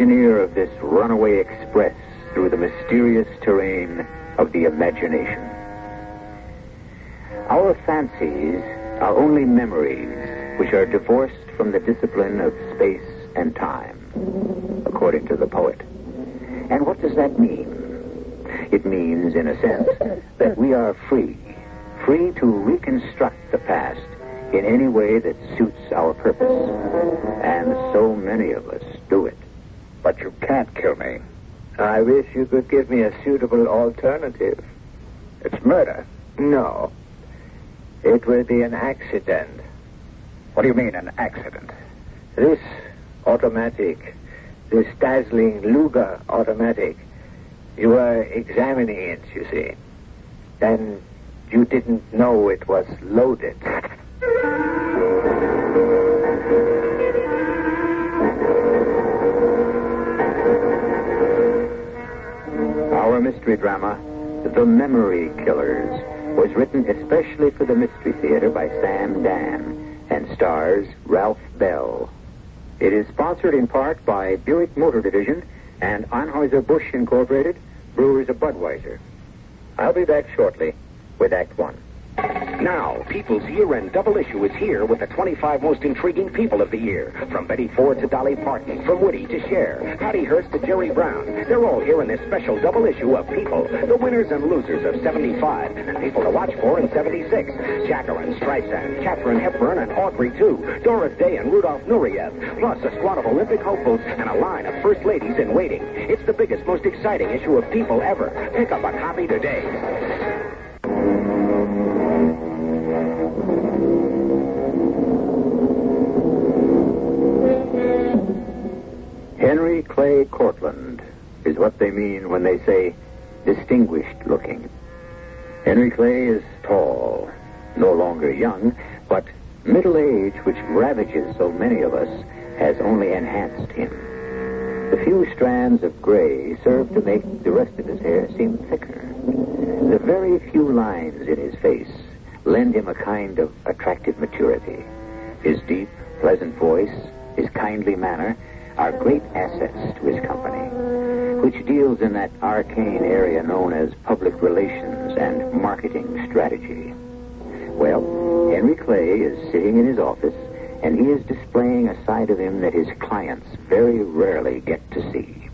Engineer of this runaway express through the mysterious terrain of the imagination. Our fancies are only memories which are divorced from the discipline of space and time, according to the poet. And what does that mean? It means, in a sense, that we are free, free to reconstruct the past in any way that suits our purpose. And so many of us do it. But you can't kill me. I wish you could give me a suitable alternative. It's murder. No. It will be an accident. What do you mean, an accident? This automatic, this dazzling Luger automatic, you were examining it, you see. And you didn't know it was loaded. Mystery drama, The Memory Killers, was written especially for the Mystery Theater by Sam Dann and stars Ralph Bell. It is sponsored in part by Buick Motor Division and Anheuser-Busch Incorporated, Brewers of Budweiser. I'll be back shortly with Act One. Now, People's Year-End Double Issue is here with the 25 most intriguing people of the year. From Betty Ford to Dolly Parton, from Woody to Cher, Patty Hearst to Jerry Brown. They're all here in this special double issue of People, the winners and losers of 75, and people to watch for in 76. Jacqueline Streisand, Katharine Hepburn, and Audrey, too. Doris Day and Rudolph Nureyev, plus a squad of Olympic hopefuls and a line of first ladies in waiting. It's the biggest, most exciting issue of People ever. Pick up a copy today. Henry Clay Cortland is what they mean when they say distinguished looking. Henry Clay is tall, no longer young, but middle age, which ravages so many of us, has only enhanced him. The few strands of gray serve to make the rest of his hair seem thicker. The very few lines in his face lend him a kind of attractive maturity. His deep, pleasant voice, his kindly manner, are great assets to his company, which deals in that arcane area known as public relations and marketing strategy. Well, Henry Clay is sitting in his office, and he is displaying a side of him that his clients very rarely get to see.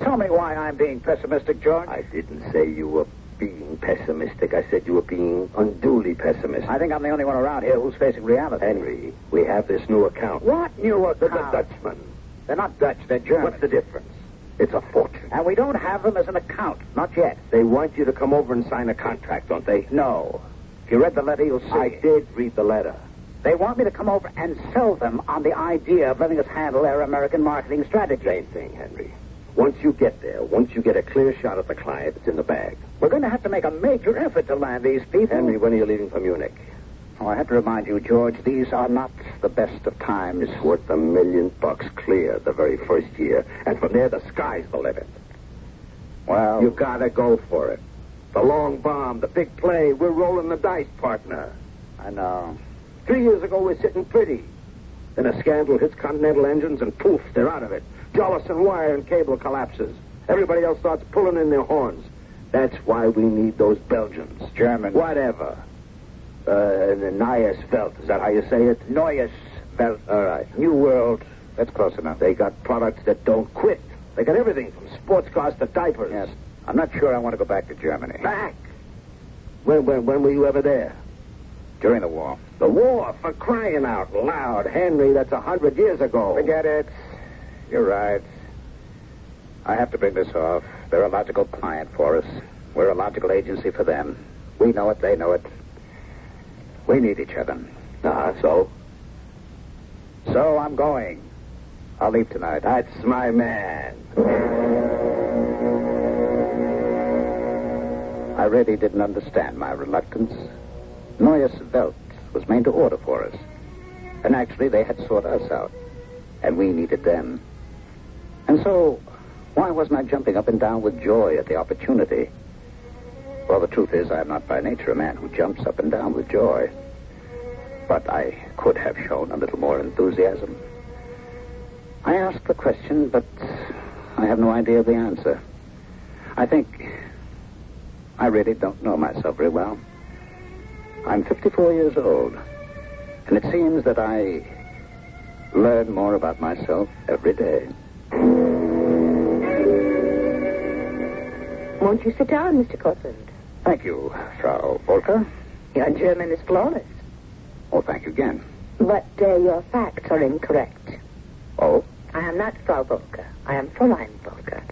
Tell me why I'm being pessimistic, George. I didn't say you were being pessimistic. I said you were being unduly pessimistic. I think I'm the only one around here who's facing reality. Henry, we have this new account. What new The, account? the Dutchman. They're not Dutch, they're German. What's the difference? It's a fortune. And we don't have them as an account. Not yet. They want you to come over and sign a contract, don't they? No. If you read the letter, you'll see. I did read the letter. They want me to come over and sell them on the idea of letting us handle their American marketing strategy. Same thing, Henry. Once you get there, once you get a clear shot at the client, it's in the bag. We're going to have to make a major effort to land these people. Henry, when are you leaving for Munich? Oh, I have to remind you, George, these are not the best of times. It's worth a million bucks clear the very first year. And from there, the sky's the limit. Well, You gotta go for it. The long bomb, the big play, we're rolling the dice, partner. I know. Three years ago, we're sitting pretty. Then a scandal hits Continental Engines, and poof, they're out of it. Jollison Wire and Cable collapses. Everybody else starts pulling in their horns. That's why we need those Belgians. Germans. Whatever. Uh, the Welt, is that how you say it? Neues Welt. All right. New World. That's close enough. They got products that don't quit. They got everything from sports cars to diapers. Yes. I'm not sure I want to go back to Germany. Back. When, when, when were you ever there? During the war. The war, for crying out loud. Henry, that's a hundred years ago. Forget it. You're right. I have to bring this off. They're a logical client for us. We're a logical agency for them. We know it, they know it. We need each other. Ah, so? So I'm going. I'll leave tonight. That's my man. I really didn't understand my reluctance. Neues Welt was made to order for us. And actually, they had sought us out. And we needed them. And so, why wasn't I jumping up and down with joy at the opportunity? Well, the truth is, I'm not by nature a man who jumps up and down with joy. But I could have shown a little more enthusiasm. I ask the question, but I have no idea of the answer. I think I really don't know myself very well. I'm 54 years old, and it seems that I learn more about myself every day. Won't you sit down, Mr. Cortland? Thank you, Frau Volker. Your German is flawless. Oh, thank you again. But uh, your facts are incorrect. Oh? I am not Frau Volker. I am Fräulein Volker.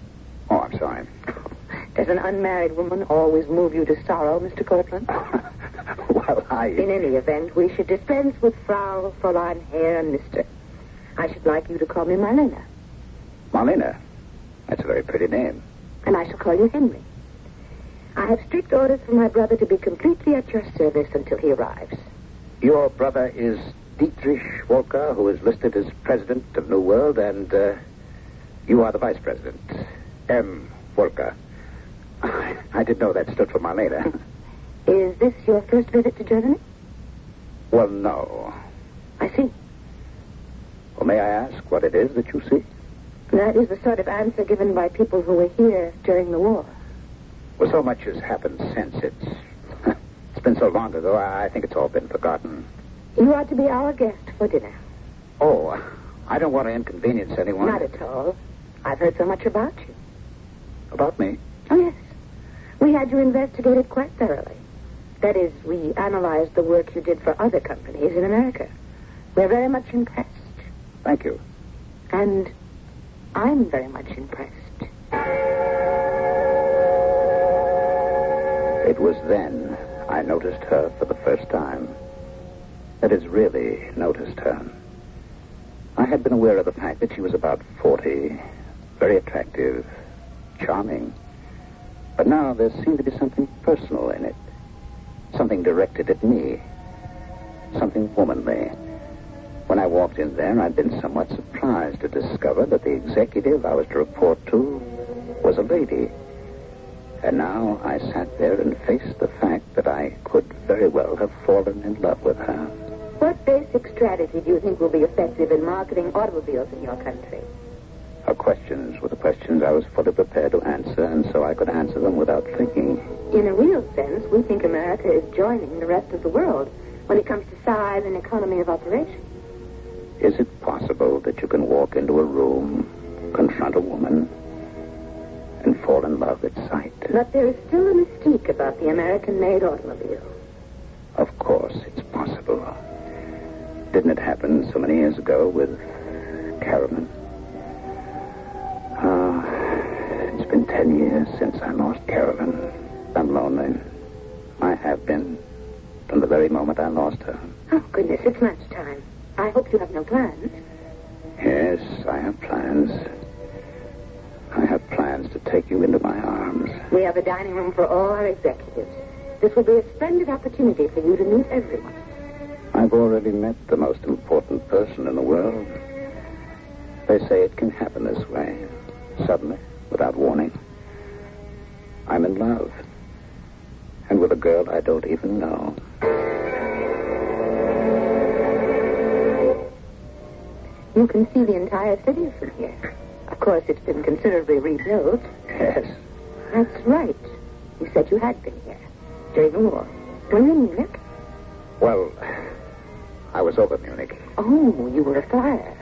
Oh, I'm sorry. Does an unmarried woman always move you to sorrow, Mr. Cortland? well, I. In any event, we should dispense with Frau, Fräulein, Herr, and Mr. I should like you to call me Marlena. Marlena. That's a very pretty name. And I shall call you Henry. I have strict orders from my brother to be completely at your service until he arrives. Your brother is Dietrich Volker, who is listed as president of New World, and uh, you are the vice president, M. Volker. I didn't know that stood for Marlena. Is this your first visit to Germany? Well, no. I see. Well, may I ask what it is that you see? That is the sort of answer given by people who were here during the war. Well, so much has happened since. It's it's been so long ago. I think it's all been forgotten. You are to be our guest for dinner. Oh, I don't want to inconvenience anyone. Not at all. I've heard so much about you. About me? Oh, yes. We had you investigated quite thoroughly. That is, we analyzed the work you did for other companies in America. We're very much impressed. Thank you. And I'm very much impressed. It was then I noticed her for the first time. That is, really noticed her. I had been aware of the fact that she was about 40, very attractive, charming. But now there seemed to be something personal in it. Something directed at me. Something womanly. When I walked in there, I'd been somewhat surprised to discover that the executive I was to report to was a lady. And now I sat there and faced the fact that I could very well have fallen in love with her. What basic strategy do you think will be effective in marketing automobiles in your country? Her questions were the questions I was fully prepared to answer, and so I could answer them without thinking. In a real sense, we think America is joining the rest of the world when it comes to size and economy of operation. Is it possible that you can walk into a room, confront a woman, and fall in love at sight? But there is still a mystique about the American-made automobile. Of course, it's possible. Didn't it happen so many years ago with Carolyn? Ah, it's been ten years since I lost Carolyn. I'm lonely. I have been from the very moment I lost her. Oh, goodness, it's lunchtime. I hope you have no plans. Yes, I have plans. I have plans to take you into my arms. We have a dining room for all our executives. This will be a splendid opportunity for you to meet everyone. I've already met the most important person in the world. They say it can happen this way, suddenly, without warning. I'm in love. And with a girl I don't even know. You can see the entire city from here. Of course, it's been considerably rebuilt. Yes. That's right. You said you had been here during the war. Were you in Munich? Well, I was over Munich. Oh, you were a flyer.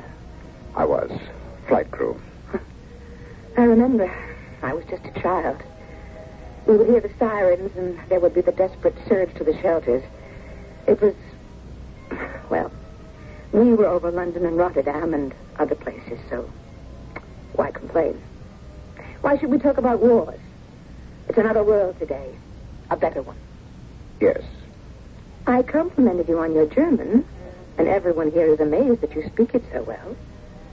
I was. Flight crew. I remember. I was just a child. We would hear the sirens, and there would be the desperate surge to the shelters. It was. Well, we were over London and Rotterdam and other places, so why complain? Why should we talk about wars? It's another world today, a better one. Yes. I complimented you on your German, and everyone here is amazed that you speak it so well.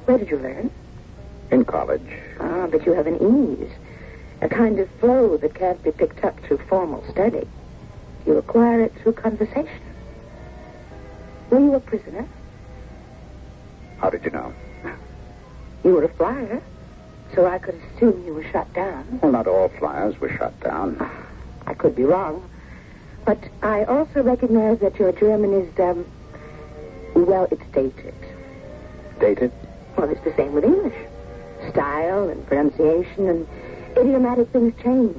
Where did you learn? In college. Ah, but you have an ease, a kind of flow that can't be picked up through formal study. You acquire it through conversation. Were you a prisoner? How did you know? You were a flyer, so I could assume you were shot down. Well, not all flyers were shot down. I could be wrong. But I also recognize that your German is, um, well, it's dated. Dated? Well, it's the same with English. Style and pronunciation and idiomatic things change.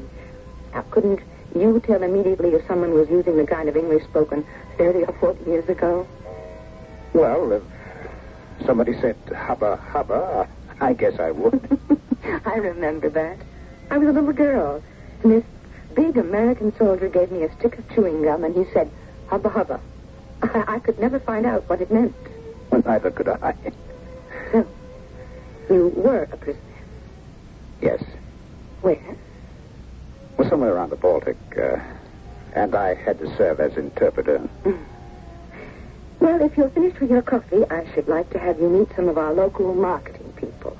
Now, couldn't you tell immediately if someone was using the kind of English spoken 30 or 40 years ago? Well, if somebody said hubba hubba, I guess I would. I remember that. I was a little girl, and this big American soldier gave me a stick of chewing gum, and he said, hubba hubba. I, I could never find out what it meant. Well, neither could I. So, you were a prisoner. Yes. Where? Well, somewhere around the Baltic. Uh, and I had to serve as interpreter. Well, if you're finished with your coffee, I should like to have you meet some of our local marketing people.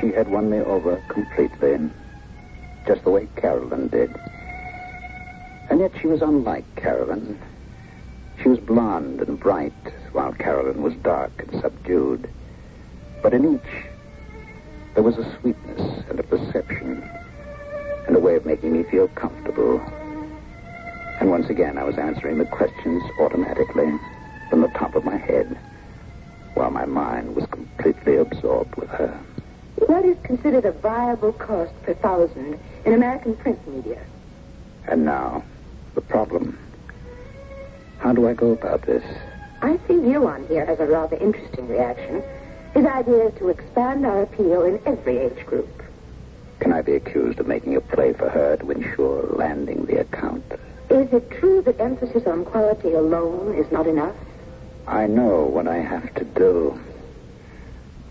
She had won me over completely, just the way Carolyn did. And yet she was unlike Carolyn. She was blonde and bright, while Carolyn was dark and subdued. But in each, there was a sweetness and a perception and a way of making me feel comfortable. And once again, I was answering the questions automatically from the top of my head, while my mind was completely absorbed with her. What is considered a viable cost per thousand in American print media? And now, the problem. How do I go about this? I see Huon here has a rather interesting reaction. His idea is to expand our appeal in every age group. Can I be accused of making a play for her to ensure landing the account? Is it true that emphasis on quality alone is not enough? I know what I have to do.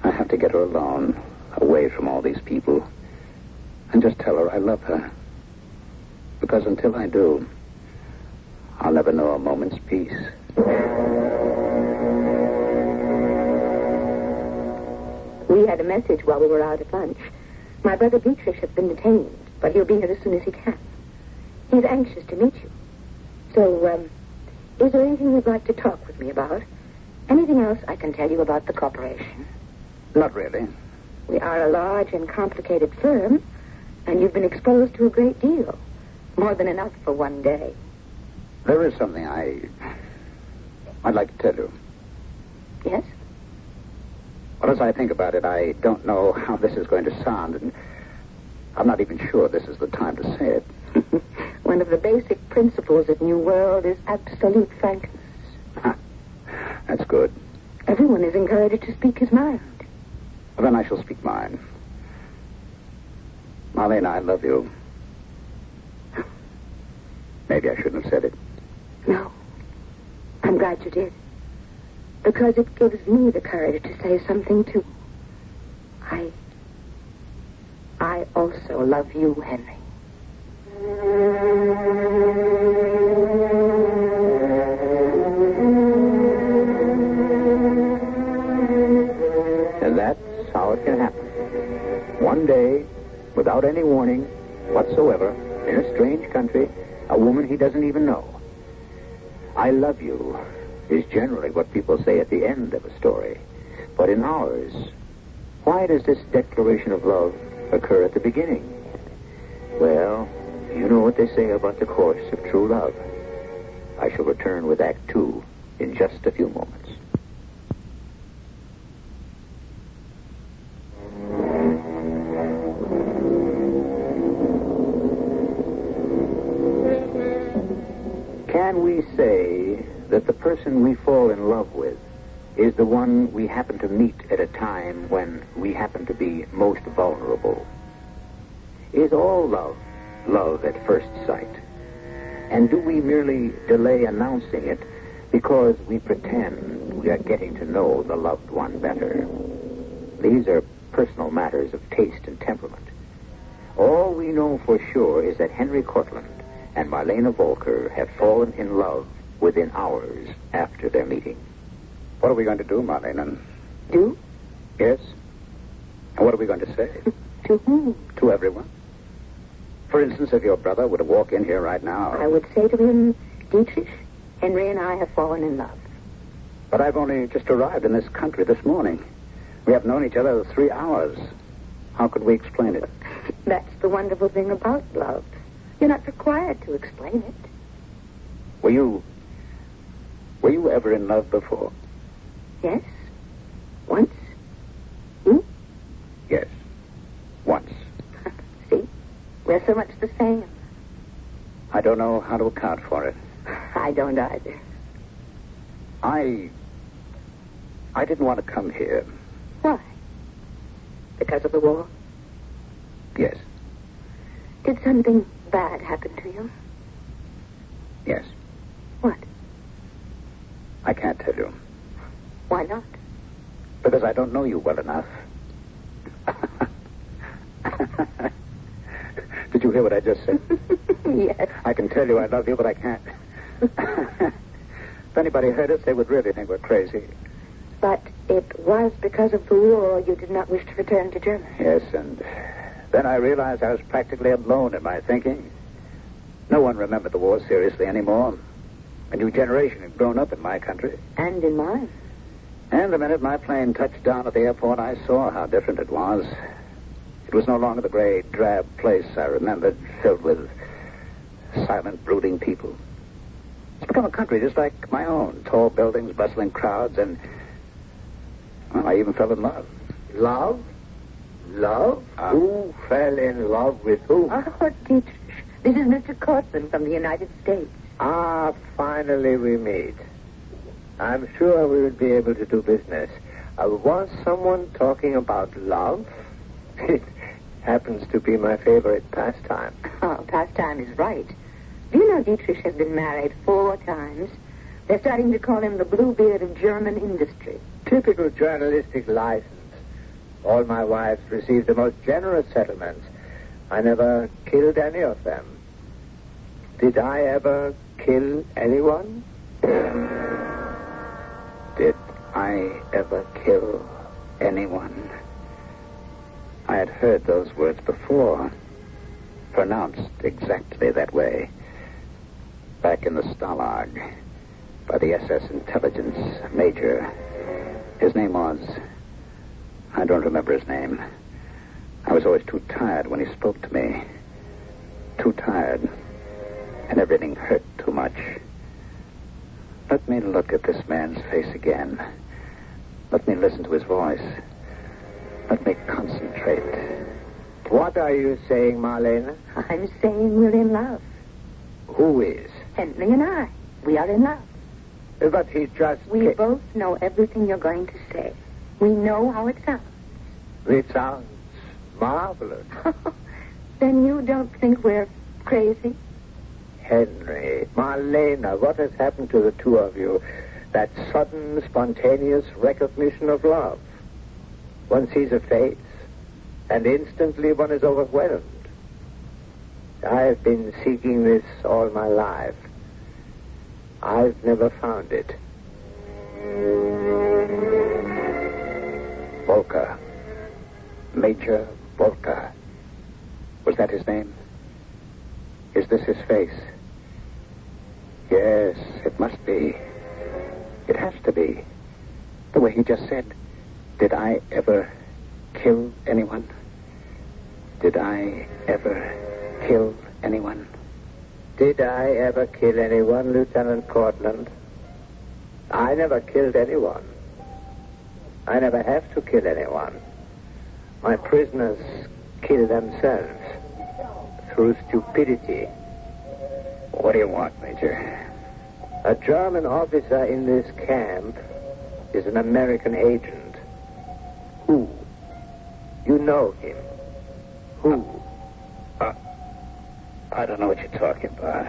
I have to get her alone, away from all these people, and just tell her I love her. Because until I do, I'll never know a moment's peace. We had a message while we were out at lunch. My brother Dietrich has been detained, but he'll be here as soon as he can. He's anxious to meet you. So, um, is there anything you'd like to talk with me about? Anything else I can tell you about the corporation? Not really. We are a large and complicated firm, and you've been exposed to a great deal. More than enough for one day. There is something I. I'd like to tell you. Yes? Well, as I think about it, I don't know how this is going to sound, and I'm not even sure this is the time to say it. One of the basic principles of New World is absolute frankness. Ah, that's good. Everyone is encouraged to speak his mind. Well, then I shall speak mine. Marlene, I love you. Maybe I shouldn't have said it. No. I'm glad you did. Because it gives me the courage to say something too. I. I also love you, Henry. And that's how it can happen. One day, without any warning whatsoever, in a strange country, a woman he doesn't even know. I love you is generally what people say at the end of a story. But in ours, why does this declaration of love occur at the beginning? Well, you know what they say about the course of true love. I shall return with Act Two in just a few moments. Can we say that the person we fall in love with is the one we happen to meet at a time when we happen to be most vulnerable? Is all love love at first sight? And do we merely delay announcing it because we pretend we are getting to know the loved one better? These are personal matters of taste and temperament. All we know for sure is that Henry Cortland and Marlena Volker have fallen in love within hours after their meeting. What are we going to do, Marlene? Do? Yes? And what are we going to say? To whom? to everyone? For instance, if your brother were to walk in here right now. I would say to him, Dietrich, Henry and I have fallen in love. But I've only just arrived in this country this morning. We have known each other three hours. How could we explain it? That's the wonderful thing about love. You're not required to explain it. Were you. Were you ever in love before? Yes? Once? You? Yes. Once. See? We're so much the same. I don't know how to account for it. I don't either. I. I didn't want to come here. Why? Because of the war? Yes. Did something bad happen to you? Yes. I can't tell you. Why not? Because I don't know you well enough. Did you hear what I just said? yes. I can tell you I love you, but I can't. if anybody heard us, they would really think we're crazy. But it was because of the war you did not wish to return to Germany. Yes, and then I realized I was practically alone in my thinking. No one remembered the war seriously anymore. A new generation had grown up in my country. And in mine. And the minute my plane touched down at the airport, I saw how different it was. It was no longer the gray, drab place I remembered, filled with silent, brooding people. It's become a country just like my own. Tall buildings, bustling crowds, and well, I even fell in love. Love? Love? Ah. who fell in love with who? Oh, Dietrich. This is Mr. Cortland from the United States. Ah, finally we meet. I'm sure we will be able to do business. Uh, was someone talking about love? It happens to be my favorite pastime. Oh, pastime is right. Do you know Dietrich has been married four times? They're starting to call him the Bluebeard of German industry. Typical journalistic license. All my wives received the most generous settlements. I never killed any of them. Did I ever kill anyone? Did I ever kill anyone? I had heard those words before, pronounced exactly that way. Back in the Stalag, by the SS intelligence major. His name was. I don't remember his name. I was always too tired when he spoke to me. Too tired. And everything hurt too much. Let me look at this man's face again. Let me listen to his voice. Let me concentrate. What are you saying, Marlena? I'm saying we're in love. Who is? Henry and I. We are in love. But he just. We ca- both know everything you're going to say. We know how it sounds. It sounds marvelous. then you don't think we're crazy? Henry, Marlena, what has happened to the two of you? That sudden, spontaneous recognition of love. One sees a face, and instantly one is overwhelmed. I have been seeking this all my life. I've never found it. Volker. Major Volker. Was that his name? Is this his face? Yes, it must be. It has to be. The way he just said, Did I ever kill anyone? Did I ever kill anyone? Did I ever kill anyone, Lieutenant Cortland? I never killed anyone. I never have to kill anyone. My prisoners kill themselves through stupidity. What do you want, Major? A German officer in this camp is an American agent. Who? You know him. Who? Uh, I don't know what you're talking about.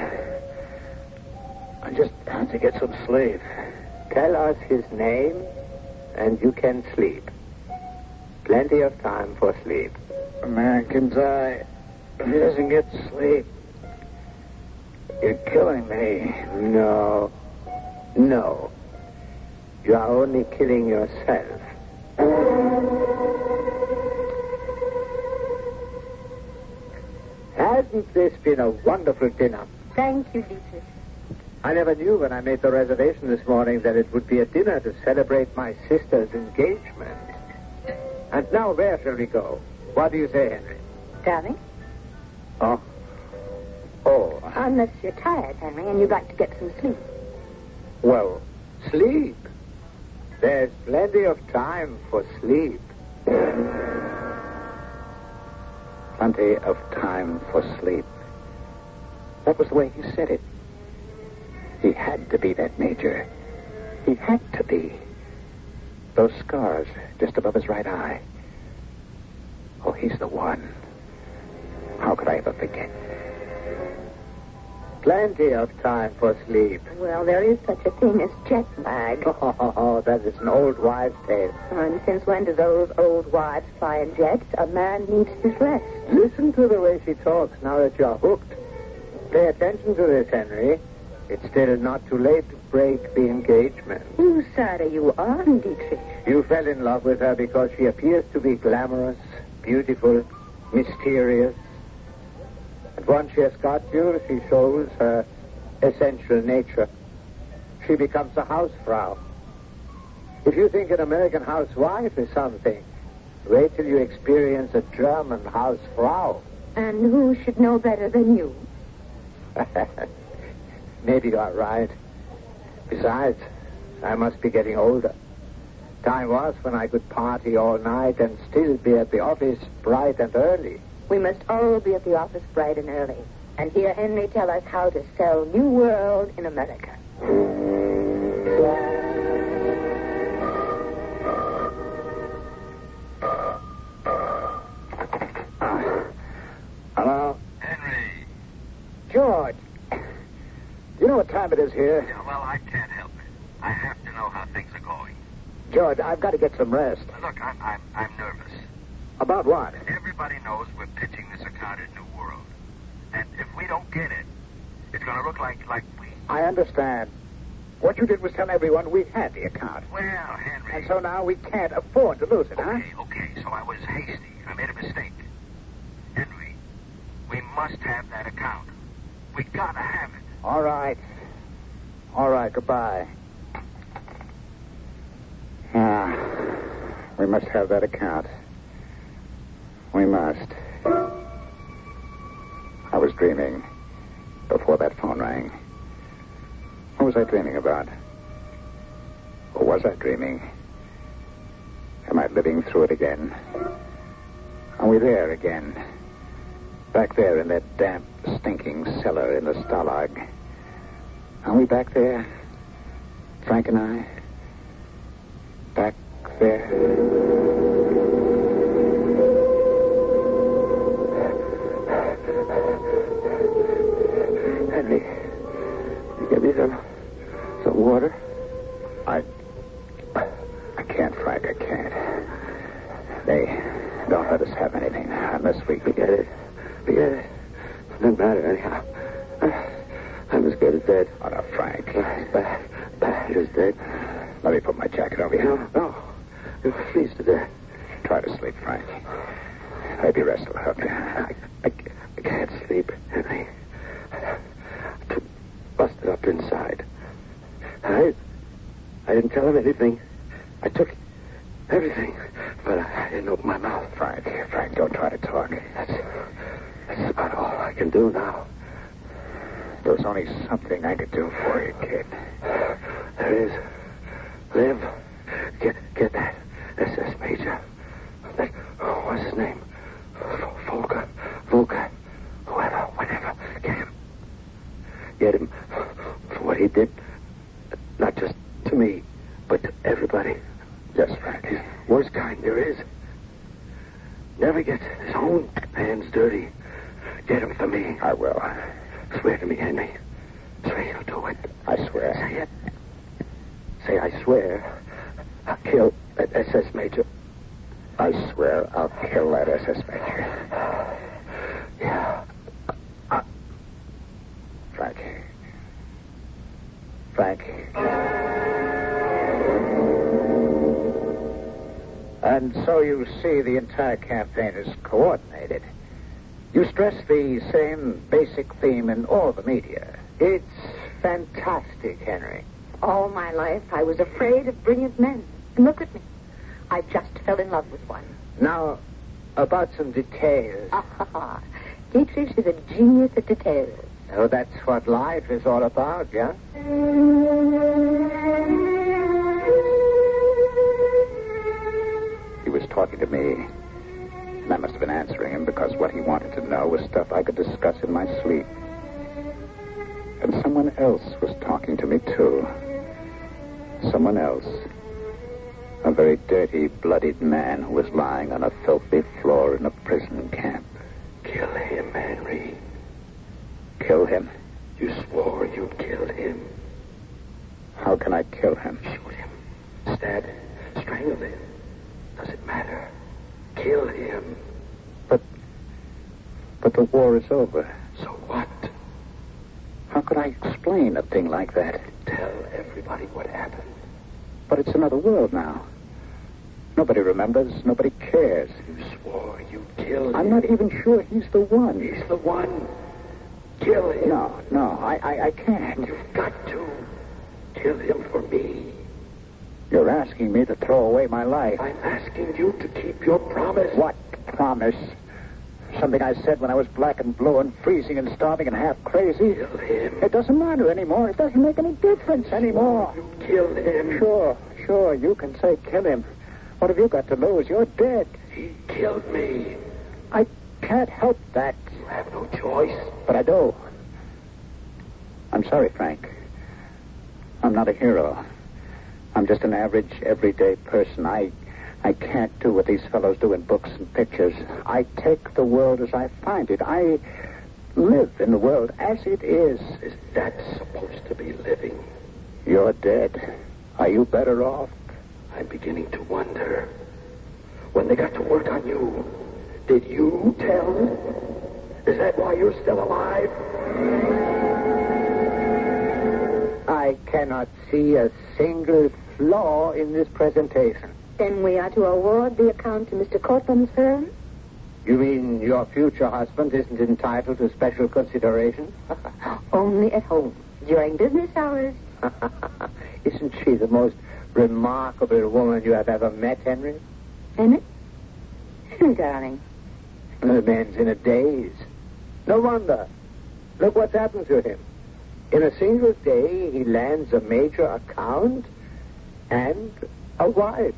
I just had to get some sleep. Tell us his name, and you can sleep. Plenty of time for sleep. A man can die if he doesn't get sleep. You're killing me. No. No. You are only killing yourself. Hasn't this been a wonderful dinner? Thank you, Dietrich. I never knew when I made the reservation this morning that it would be a dinner to celebrate my sister's engagement. And now, where shall we go? What do you say, Henry? Darling? Oh. Oh. Unless you're tired, Henry, and you'd like to get some sleep. Well, sleep. There's plenty of time for sleep. Plenty of time for sleep. That was the way he said it. He had to be that major. He had to be. Those scars just above his right eye. Oh, he's the one. How could I ever forget? Plenty of time for sleep. Well, there is such a thing as jet lag. Oh, that is an old wives' tale. And since when do those old wives fly in jets? A man needs his rest. Listen to the way she talks now that you're hooked. Pay attention to this, Henry. It's still not too late to break the engagement. Whose side are you on, Dietrich? You fell in love with her because she appears to be glamorous, beautiful, mysterious. Once she has got you, she shows her essential nature. She becomes a hausfrau. If you think an American housewife is something, wait till you experience a German hausfrau. And who should know better than you? Maybe you are right. Besides, I must be getting older. Time was when I could party all night and still be at the office bright and early. We must all be at the office bright and early. And hear Henry tell us how to sell New World in America. Ah. Hello? Henry. George. Do You know what time it is here? Yeah, well, I can't help it. I have to know how things are going. George, I've got to get some rest. Look, I'm, I'm, I'm nervous. About what? Everybody knows we're pitching this account at New World. And if we don't get it, it's going to look like, like we... I understand. What you did was tell everyone we had the account. Well, Henry... And so now we can't afford to lose it, huh? Okay, okay, so I was hasty. I made a mistake. Henry, we must have that account. We gotta have it. All right. All right, goodbye. Ah, we must have that account. We must. I was dreaming before that phone rang. What was I dreaming about? Or was I dreaming? Am I living through it again? Are we there again? Back there in that damp, stinking cellar in the Stalag. Are we back there? Frank and I? Back there? Give me some, some water? I. I can't, Frank. I can't. They don't let us have anything unless we. Forget it. Forget it. Doesn't matter anyhow. I'm as good as dead. Oh, no, Frank. Bad, bad as dead. Let me put my jacket over No, you. no. You're freeze to death. Try to sleep, Frank. Maybe rest will help you. I, I, I can't sleep, Henry. Busted up inside. I, I didn't tell him anything. I took everything, but I, I didn't open my mouth. Frank, Frank, don't try to talk. That's, that's about all I can do now. There's only something I could do for you, kid. There is. Live. Get, get that SS Major. That, oh, what's his name? Volker. Volker. Whoever, whatever. Get him. Get him for what he did. Not just to me, but to everybody. Yes, Frank. His worst kind there is. Never gets his own hands dirty. Get him for me. I will. Swear to me, Henry. About details. Ah, ha, ha. Dietrich is a genius at details. Oh, that's what life is all about, yeah? He was talking to me. And I must have been answering him because what he wanted to know was stuff I could discuss in my sleep. And someone else was talking to me, too. Someone else. A very dirty, bloodied man who was lying on a filthy floor in a prison camp. Kill him, Henry. Kill him? You swore you'd kill him. How can I kill him? Shoot him. Stab him. Strangle him. Does it matter? Kill him. But. But the war is over. So what? How could I explain a thing like that? Tell everybody what happened. But it's another world now. Nobody remembers. Nobody cares. You swore you'd kill him. I'm not even sure he's the one. He's the one. Kill him. No, no, I, I, I can't. You've got to. Kill him for me. You're asking me to throw away my life. I'm asking you to keep your promise. What promise? Something I said when I was black and blue and freezing and starving and half crazy. Kill him. It doesn't matter anymore. It doesn't make any difference anymore. You kill him. Sure, sure, you can say kill him. What have you got to lose? You're dead. He killed me. I can't help that, You have no choice. but I do. I'm sorry, Frank. I'm not a hero. I'm just an average, everyday person. I, I can't do what these fellows do in books and pictures. I take the world as I find it. I live in the world as it is. Is that supposed to be living? You're dead. Are you better off? I'm beginning to wonder. When they got to work on you, did you tell? Is that why you're still alive? I cannot see a single flaw in this presentation. Then we are to award the account to Mr. Cortland's firm? You mean your future husband isn't entitled to special consideration? Only at home, during business hours. Isn't she the most remarkable woman you have ever met, Henry? Emmett? Darling. The man's in a daze. No wonder. Look what's happened to him. In a single day, he lands a major account and a wife.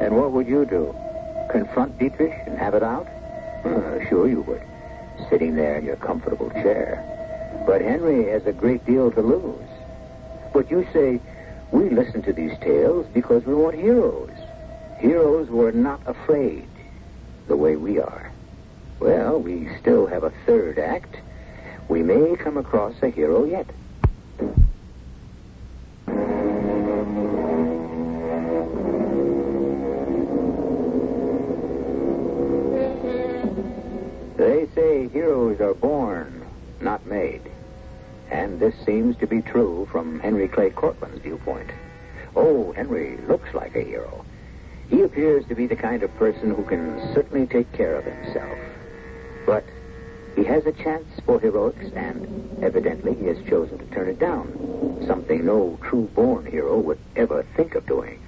And what would you do? Confront Dietrich and have it out? Uh, sure you would. Sitting there in your comfortable chair. But Henry has a great deal to lose. But you say, we listen to these tales because we want heroes. Heroes who are not afraid, the way we are. Well, we still have a third act. We may come across a hero yet. Heroes are born, not made. And this seems to be true from Henry Clay Cortland's viewpoint. Oh, Henry looks like a hero. He appears to be the kind of person who can certainly take care of himself. But he has a chance for heroics, and evidently he has chosen to turn it down. Something no true born hero would ever think of doing.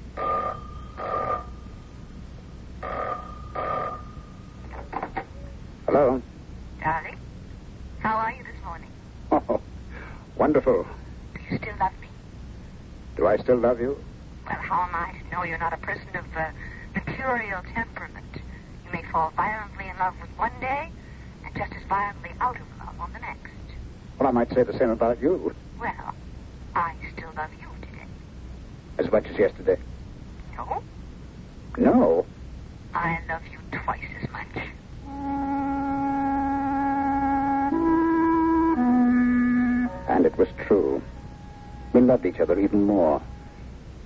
Hello? Darling, how are you this morning? Oh, wonderful. Do you still love me? Do I still love you? Well, how am I to know you're not a person of uh, mercurial temperament? You may fall violently in love with one day and just as violently out of love on the next. Well, I might say the same about you. Well, I still love you today. As much as yesterday. No? No. I love you twice as much. And it was true. We loved each other even more.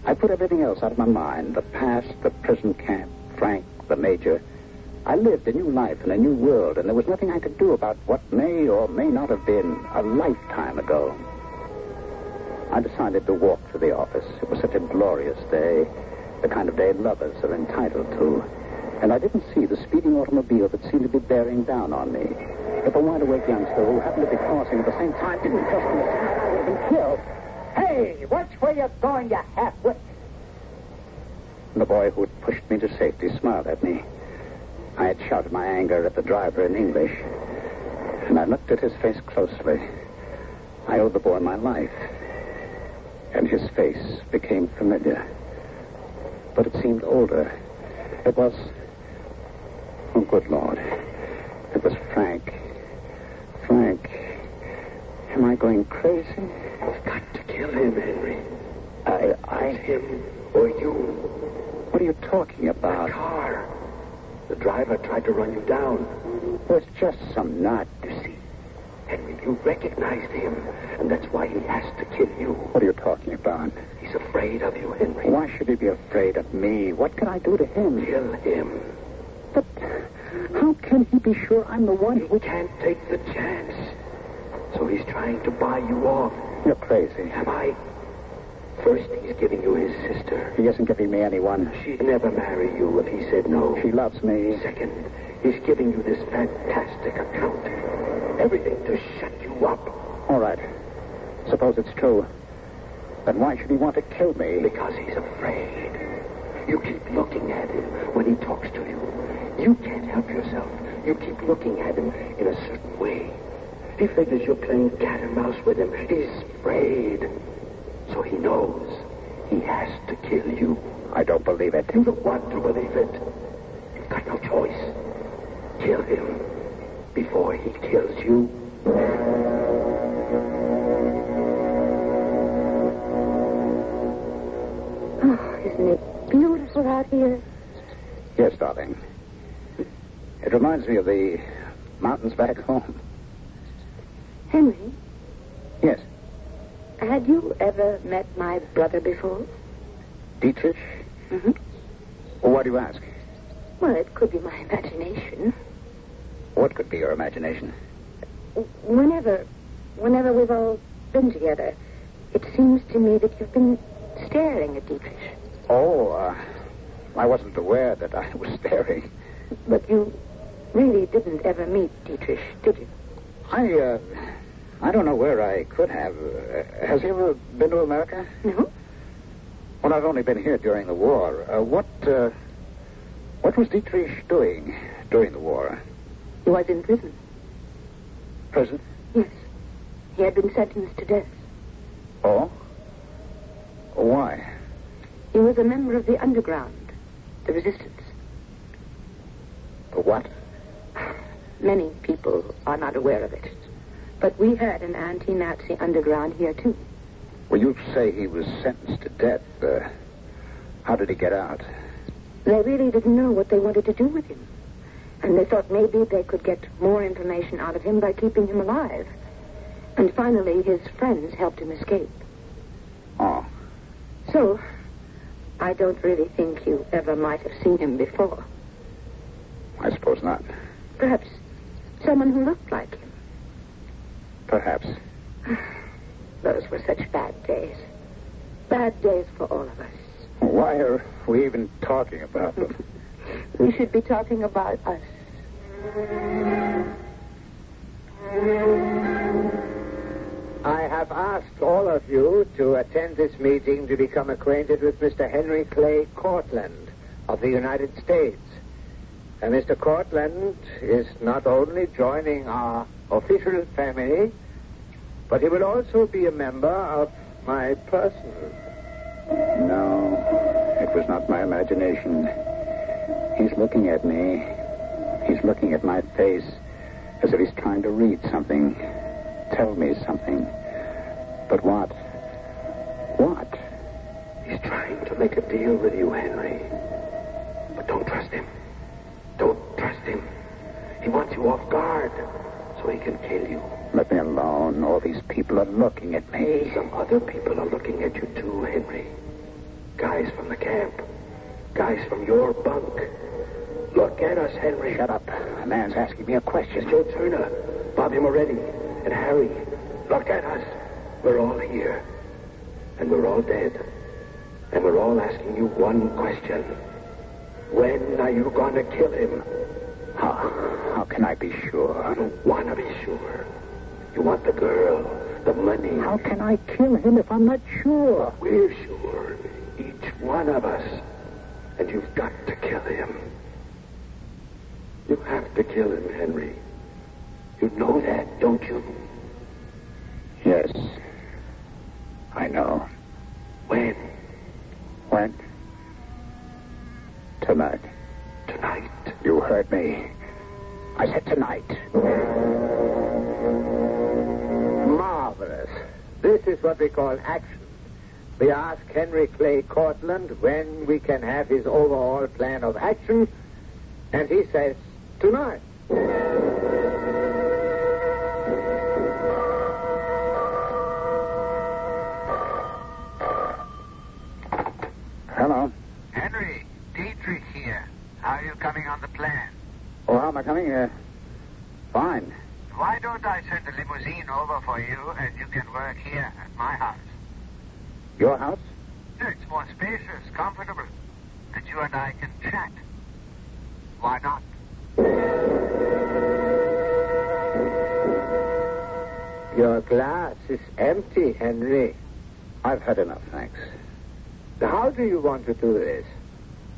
I put everything else out of my mind the past, the prison camp, Frank, the major. I lived a new life in a new world, and there was nothing I could do about what may or may not have been a lifetime ago. I decided to walk to the office. It was such a glorious day, the kind of day lovers are entitled to. And I didn't see the speeding automobile that seemed to be bearing down on me. If a wide-awake youngster who happened to be crossing at the same time didn't just miss, I would have been killed. Hey, watch where you're going, you half-wit. the boy who had pushed me to safety smiled at me. I had shouted my anger at the driver in English, and I looked at his face closely. I owed the boy my life, and his face became familiar. But it seemed older. It was. Oh, good Lord. It was Frank. Frank. Am I going crazy? You've got to kill him, Henry. I. It's I. him or you. What are you talking about? The car. The driver tried to run you down. It was just some nut. You see, Henry, you recognized him, and that's why he has to kill you. What are you talking about? He's afraid of you, Henry. Why should he be afraid of me? What can I do to him? Kill him. But how can he be sure I'm the one He who... can't take the chance. So he's trying to buy you off. You're crazy. Am I? First, he's giving you his sister. He isn't giving me anyone. She'd never marry you if he said no. She loves me. Second, he's giving you this fantastic account. Everything to shut you up. All right. Suppose it's true. Then why should he want to kill me? Because he's afraid. You keep looking at him when he talks to you. You can't help yourself. You keep looking at him in a certain way. He figures you're playing cat and mouse with him. He's afraid. So he knows he has to kill you. I don't believe it. You don't want to believe it. You've got no choice. Kill him before he kills you. Oh, isn't it beautiful out here? Yes, darling. It reminds me of the mountains back home. Henry, Yes. had you ever met my brother before? Dietrich? Mm-hmm. Well, why do you ask? Well, it could be my imagination. What could be your imagination? Whenever, whenever we've all been together, it seems to me that you've been staring at Dietrich. Oh, uh, I wasn't aware that I was staring. But you really didn't ever meet Dietrich, did you? I, uh, I don't know where I could have. Uh, has he ever been to America? No? Well, I've only been here during the war. Uh, what, uh, what was Dietrich doing during the war? He was in prison. Prison? Yes. He had been sentenced to death. Oh? Why? He was a member of the underground, the resistance. For what? Many people are not aware of it. But we had an anti-Nazi underground here, too. Well, you say he was sentenced to death. Uh, how did he get out? They really didn't know what they wanted to do with him. And they thought maybe they could get more information out of him by keeping him alive. And finally, his friends helped him escape. Oh. So, I don't really think you ever might have seen him before. I suppose not. Perhaps someone who looked like him. Perhaps. Those were such bad days. Bad days for all of us. Why are we even talking about them? We should be talking about us. I have asked all of you to attend this meeting to become acquainted with Mr. Henry Clay Cortland of the United States. And Mr. Cortland is not only joining our official family, but he will also be a member of my personal. No, it was not my imagination. He's looking at me. He's looking at my face as if he's trying to read something, tell me something. But what? What? He's trying to make a deal with you, Henry. But don't trust him. Don't trust him. He wants you off guard so he can kill you. Let me alone. All these people are looking at me. Some other people are looking at you too, Henry. Guys from the camp. Guys from your bunk. Look at us, Henry. Shut up. A man's asking me a question. It's. Joe Turner, Bobby Moretti, and Harry. Look at us. We're all here. And we're all dead. And we're all asking you one question. When are you going to kill him? How, how can I be sure? don't want to be sure. You want the girl, the money. How can I kill him if I'm not sure? We're sure. Each one of us. And you've got to kill him. You have to kill him, Henry. You know that, don't you? Yes. I know. When? When? Tonight. Tonight. You heard me. I said tonight. Marvelous. This is what we call action. We ask Henry Clay Cortland when we can have his overall plan of action, and he says, tonight. I coming? Uh, fine. Why don't I send a limousine over for you and you can work here at my house? Your house? It's more spacious, comfortable, and you and I can chat. Why not? Your glass is empty, Henry. I've had enough, thanks. How do you want to do this?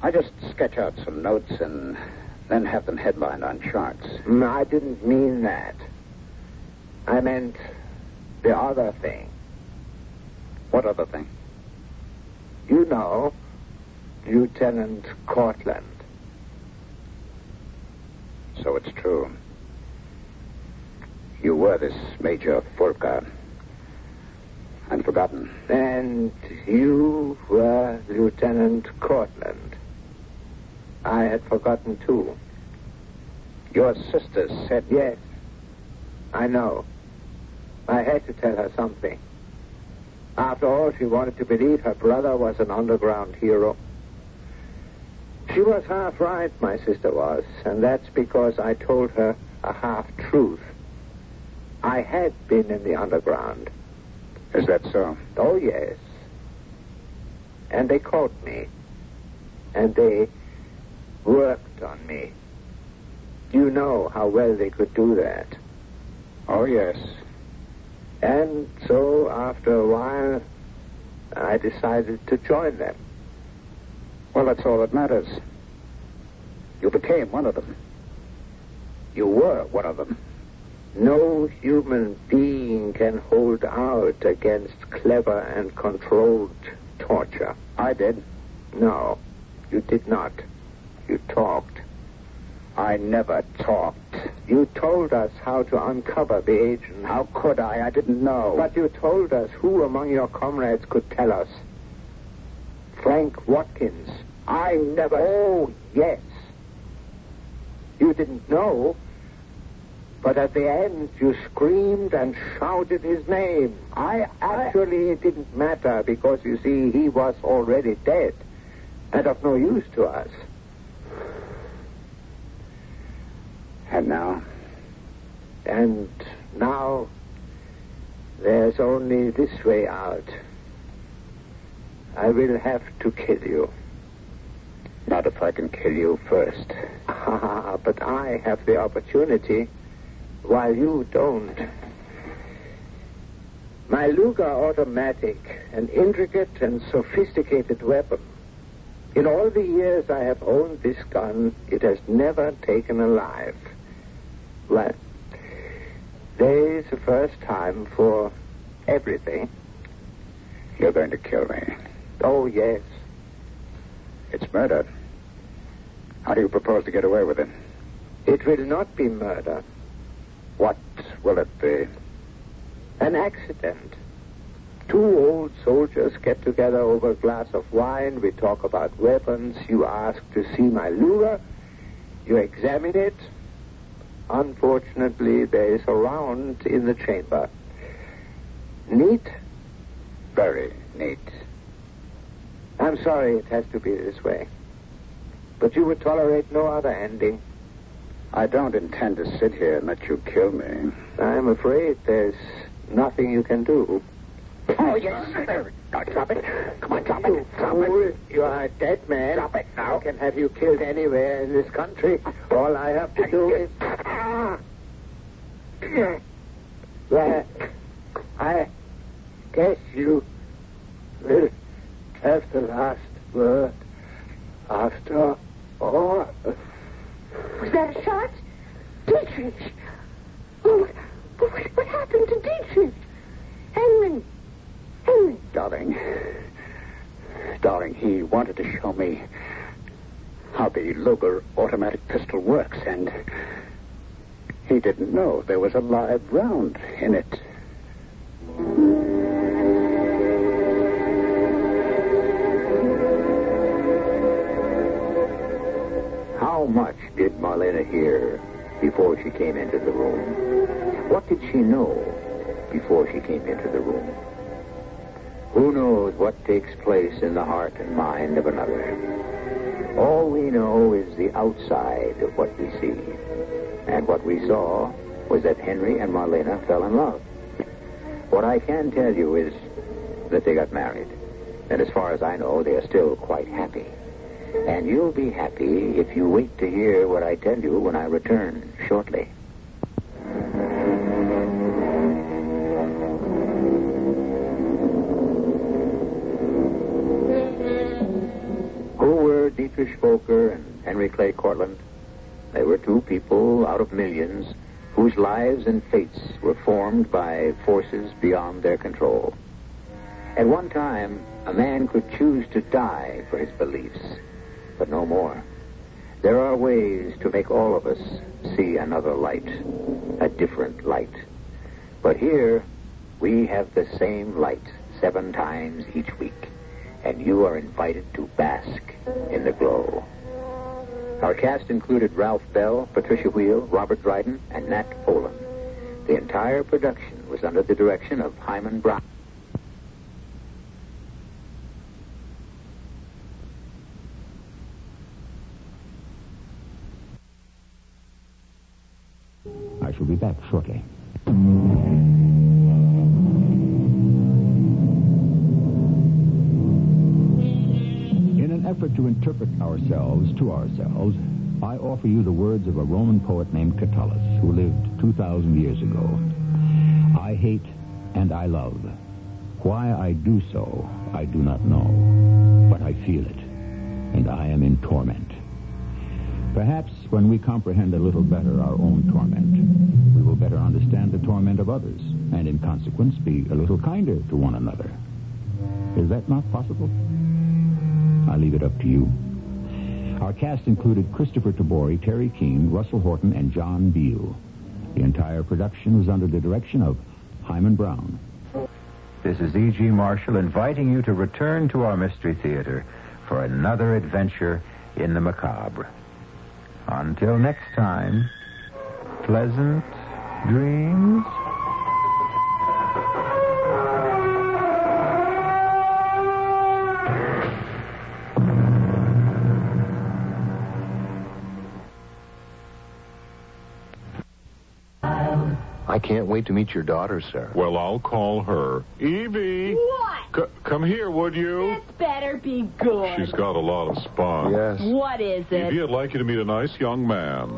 I just sketch out some notes and then have them headlined on charts. I didn't mean that. I meant the other thing. What other thing? You know, Lieutenant Cortland. So it's true. You were this Major Volker. I'm forgotten. And you were Lieutenant Cortland. I had forgotten too. Your sister said Yes, I know. I had to tell her something. After all, she wanted to believe her brother was an underground hero. She was half right, my sister was, and that's because I told her a half truth. I had been in the underground. Is that so? Oh, yes. And they caught me. And they worked on me. You know how well they could do that. Oh, yes. And so, after a while, I decided to join them. Well, that's all that matters. You became one of them. You were one of them. No human being can hold out against clever and controlled torture. I did. No, you did not. You talked. I never talked. You told us how to uncover the agent. How could I? I didn't know. But you told us who among your comrades could tell us. Frank Watkins. I never. Oh, yes. You didn't know, but at the end you screamed and shouted his name. I Actually, it didn't matter because, you see, he was already dead and of no use to us. And now? And now there's only this way out. I will have to kill you. Not if I can kill you first. Ah, but I have the opportunity while you don't. My Luger automatic, an intricate and sophisticated weapon. In all the years I have owned this gun, it has never taken a life. Well, there is the first time for everything. You're going to kill me. Oh, yes. It's murder. How do you propose to get away with it? It will not be murder. What will it be? An accident. Two old soldiers get together over a glass of wine. We talk about weapons. You ask to see my Luger. You examine it. Unfortunately, there is a round in the chamber. Neat? Very neat. I'm sorry it has to be this way. But you would tolerate no other ending. I don't intend to sit here and let you kill me. I'm afraid there's nothing you can do. Oh, yes. Now, drop it. Come on, drop it. Drop it. You are a dead man. Drop it now. I can have you killed anywhere in this country. All I have to do is. Well, I guess you will have the last word. After all. Was that a shot? Dietrich! Oh, what, what, happened to Dietrich? Henry! Henry! Darling. Darling, he wanted to show me how the Luger automatic pistol works, and he didn't know there was a live round in it. How much did Marlena hear before she came into the room? What did she know before she came into the room? Who knows what takes place in the heart and mind of another? All we know is the outside of what we see. And what we saw was that Henry and Marlena fell in love. What I can tell you is that they got married. And as far as I know, they are still quite happy. And you'll be happy if you wait to hear what I tell you when I return shortly. Who were Dietrich Volker and Henry Clay Cortland? They were two people out of millions whose lives and fates were formed by forces beyond their control. At one time, a man could choose to die for his beliefs, but no more. There are ways to make all of us see another light, a different light. But here, we have the same light seven times each week, and you are invited to bask in the glow. Our cast included Ralph Bell, Patricia Wheel, Robert Dryden, and Nat Polen. The entire production was under the direction of Himan Brown. I shall be back shortly. Effort to interpret ourselves to ourselves, I offer you the words of a Roman poet named Catullus, who lived 2,000 years ago. I hate and I love. Why I do so, I do not know, but I feel it, and I am in torment. Perhaps when we comprehend a little better our own torment, we will better understand the torment of others, and in consequence be a little kinder to one another. Is that not possible? I leave it up to you. Our cast included Kristoffer Tabori, Teri Keane, Russell Horton, and John Beal. The entire production was under the direction of Himan Brown. This is E.G. Marshall inviting you to return to our Mystery Theater for another adventure in the macabre. Until next time, pleasant dreams. Wait to meet your daughter, sir. Well, I'll call her. Evie! What? C- come here, would you? This better be good. She's got a lot of spunk. Yes. What is it? Evie, I'd like you to meet a nice young man.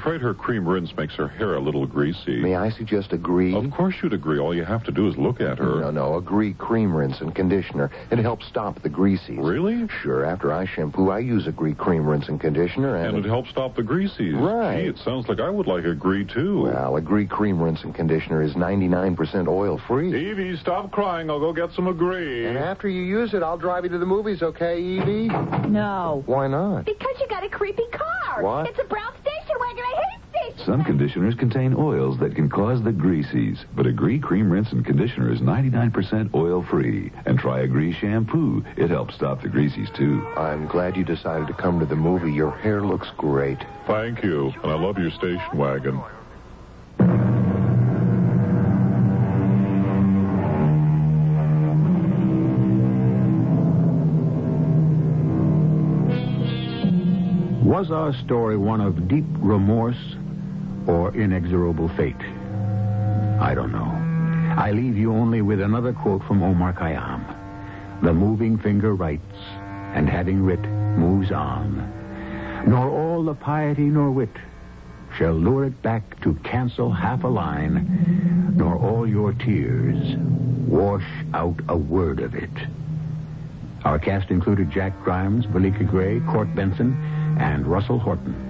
Afraid her cream rinse makes her hair a little greasy. May I suggest a agree? Of course you'd agree. All you have to do is look at her. No, no, agree cream rinse and conditioner. It helps stop the greasies. Really? Sure, after I shampoo, I use a agree cream rinse and conditioner, and, And it helps stop the greasies. Right. Gee, it sounds like I would like a agree, too. Well, a agree cream rinse and conditioner is 99% oil-free. Evie, stop crying. I'll go get some agree. And after you use it, I'll drive you to the movies, okay, Evie? No. Why not? Because you got a creepy car. What? It's a brown station wagon. I hate station Some conditioners contain oils that can cause the greasies, but Agree Cream Rinse and Conditioner is 99% oil-free. And try Agree Shampoo. It helps stop the greasies, too. I'm glad you decided to come to the movie. Your hair looks great. Thank you. And I love your station wagon. Was our story one of deep remorse or inexorable fate? I don't know. I leave you only with another quote from Omar Khayyam. The moving finger writes, and having writ, moves on. Nor all the piety nor wit shall lure it back to cancel half a line, nor all your tears wash out a word of it. Our cast included Jack Grimes, Belika Gray, Court Benson, and Russell Horton.